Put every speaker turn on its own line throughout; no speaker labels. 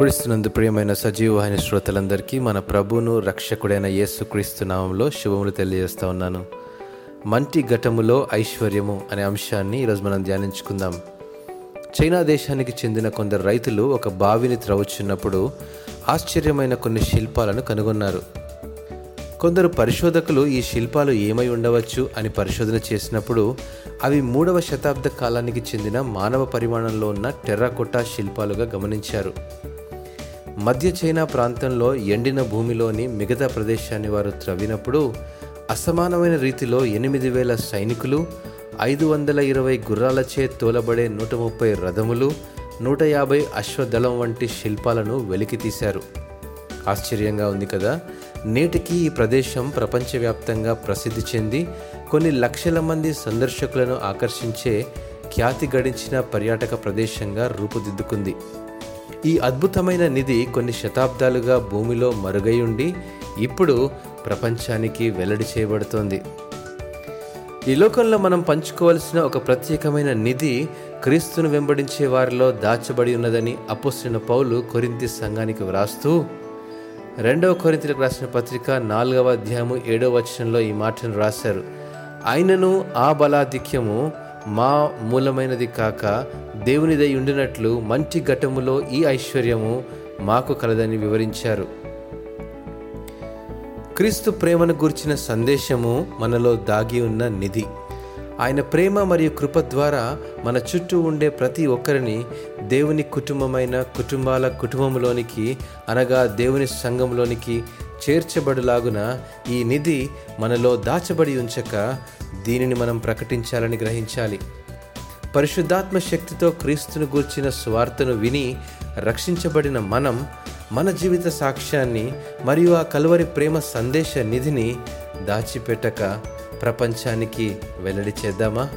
క్రీస్తునందు ప్రియమైన సజీవవాహిని శ్రోతలందరికీ మన ప్రభువును రక్షకుడైన యేసుక్రీస్తు నామంలో శుభములు తెలియజేస్తా ఉన్నాను. మంటి ఘటములో ఐశ్వర్యము అనే అంశాన్ని ఈరోజు మనం ధ్యానించుకుందాం. చైనా దేశానికి చెందిన కొందరు రైతులు ఒక బావిని త్రవ్వుచున్నప్పుడు ఆశ్చర్యమైన కొన్ని శిల్పాలను కనుగొన్నారు. కొందరు పరిశోధకులు ఈ శిల్పాలు ఏమై ఉండవచ్చు అని పరిశోధన చేసినప్పుడు అవి మూడవ శతాబ్ద కాలానికి చెందిన మానవ పరిమాణంలో ఉన్న టెర్రాకోటా శిల్పాలుగా గమనించారు. మధ్య చైనా ప్రాంతంలో ఎండిన భూమిలోని మిగతా ప్రదేశాన్ని వారు త్రవ్వినప్పుడు అసమానమైన రీతిలో ఎనిమిది వేల సైనికులు ఐదు వందల ఇరవై గుర్రాలచే తోలబడే నూట ముప్పై రథములు నూట యాభై అశ్వదళం వంటి శిల్పాలను వెలికితీశారు ఆశ్చర్యంగా ఉంది కదా నేటికి ఈ ప్రదేశం ప్రపంచవ్యాప్తంగా ప్రసిద్ధి చెంది కొన్ని లక్షల మంది సందర్శకులను ఆకర్షించే ఖ్యాతి గడించిన పర్యాటక ప్రదేశంగా రూపుదిద్దుకుంది. ఈ అద్భుతమైన నిధి కొన్ని శతాబ్దాలుగా భూమిలో మరుగై ఉండి ఇప్పుడు ప్రపంచానికి వెల్లడి చేయబడుతోంది. ఈ లోకంలో మనం పంచుకోవాల్సిన ఒక ప్రత్యేకమైన నిధి క్రీస్తును వెంబడించే వారిలో దాచబడి ఉన్నదని అపోసిన పౌలు కొరింతి సంఘానికి వ్రాస్తూ రెండవ కొరింతలకు రాసిన పత్రిక నాలుగవ అధ్యాయము ఏడవ వచనంలో ఈ మాటను రాశారు. ఆయనను ఆ బలాధిక్యము మా మూలమైనది కాక దేవునిదై ఉండినట్లు మంచి ఘటములో ఈ ఐశ్వర్యము మాకు కలదని వివరించారు. క్రీస్తు ప్రేమను గురించిన సందేశము మనలో దాగి ఉన్న నిధి. ఆయన ప్రేమ మరియు కృప ద్వారా మన చుట్టూ ఉండే ప్రతి ఒక్కరిని దేవుని కుటుంబమైన కుటుంబాల కుటుంబంలోనికి అనగా దేవుని సంఘంలోనికి చేర్చబడులాగున ఈ నిధి మనలో దాచబడి ఉంచక దీనిని మనం ప్రకటించాలని గ్రహించాలి. పరిశుద్ధాత్మ శక్తితో క్రీస్తును గూర్చిన స్వార్థను విని రక్షించబడిన మనం మన జీవిత సాక్ష్యాన్ని మరియు ఆ కలువరి ప్రేమ సందేశ నిధిని దాచిపెట్టక ప్రపంచానికి వెల్లడి చేద్దామా?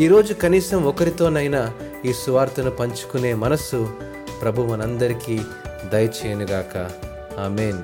ఈరోజు కనీసం ఒకరితోనైనా ఈ సువార్తను పంచుకునే మనస్సు ప్రభు మనందరికీ దయచేయనుగాక. ఆమెన్.